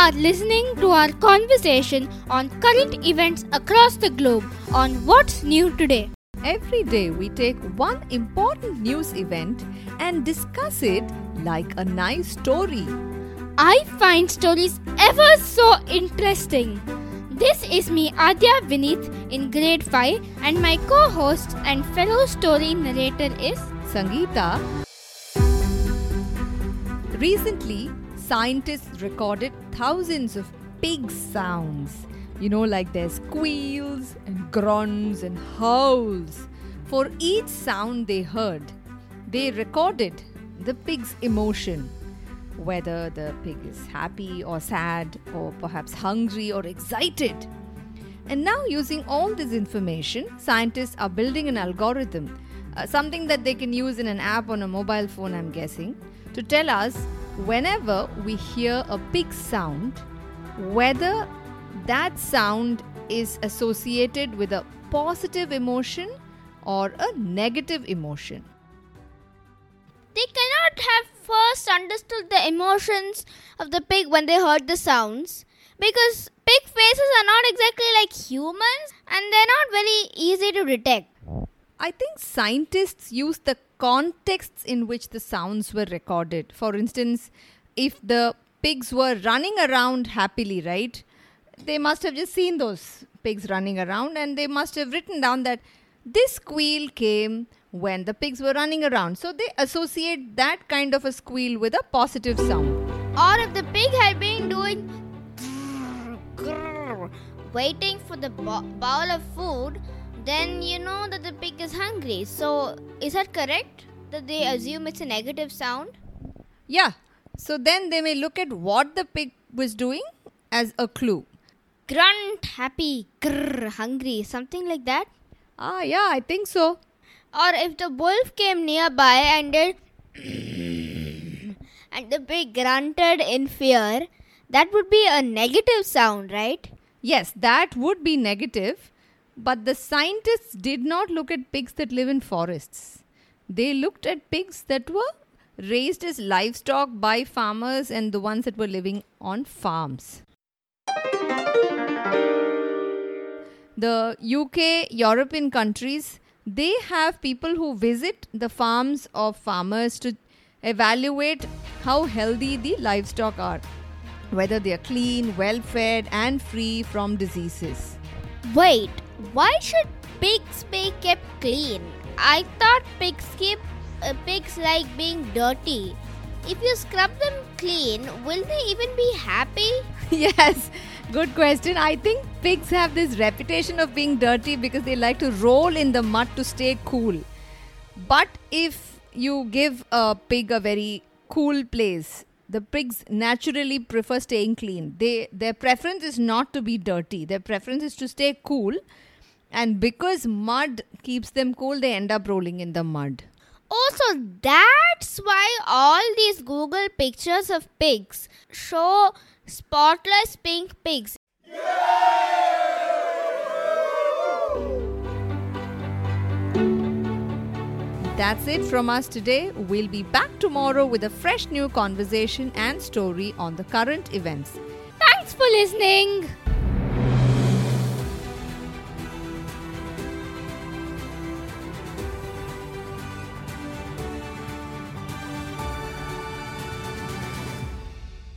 are listening to our conversation on current events across the globe on What's New Today. Every day we take one important news event and discuss it like a nice story. I find stories ever so interesting. This is me, Adya Vinith, in grade 5, and my co host and fellow story narrator is Sangeeta. Recently, scientists recorded thousands of pig sounds. You know, like their squeals and grunts and howls. For each sound they heard, they recorded the pig's emotion whether the pig is happy or sad or perhaps hungry or excited. And now, using all this information, scientists are building an algorithm, uh, something that they can use in an app on a mobile phone, I'm guessing, to tell us whenever we hear a pig sound, whether that sound is associated with a positive emotion or a negative emotion. They cannot have first understood the emotions of the pig when they heard the sounds because pig faces are not exactly like humans and they're not very easy to detect. I think scientists use the contexts in which the sounds were recorded. For instance, if the pigs were running around happily, right? They must have just seen those pigs running around and they must have written down that this squeal came when the pigs were running around. So they associate that kind of a squeal with a positive sound. Or if the pig had been doing waiting for the bowl of food, then you know that the pig is hungry. So is that correct? That they assume it's a negative sound? Yeah. So then they may look at what the pig was doing as a clue. Grunt, happy, grrr, hungry, something like that. Ah, yeah, I think so. Or if the wolf came nearby and did and the pig grunted in fear, that would be a negative sound, right? Yes, that would be negative. But the scientists did not look at pigs that live in forests. They looked at pigs that were raised as livestock by farmers and the ones that were living on farms. The UK, European countries, they have people who visit the farms of farmers to evaluate how healthy the livestock are, whether they are clean, well fed, and free from diseases. Wait, why should pigs be kept clean? I thought pigs keep uh, pigs like being dirty. If you scrub them clean, will they even be happy? yes, good question. I think pigs have this reputation of being dirty because they like to roll in the mud to stay cool. But if you give a pig a very cool place, the pigs naturally prefer staying clean. They their preference is not to be dirty. Their preference is to stay cool. And because mud keeps them cool, they end up rolling in the mud. Oh, so that's why all these Google pictures of pigs show spotless pink pigs. That's it from us today. We'll be back tomorrow with a fresh new conversation and story on the current events. Thanks for listening.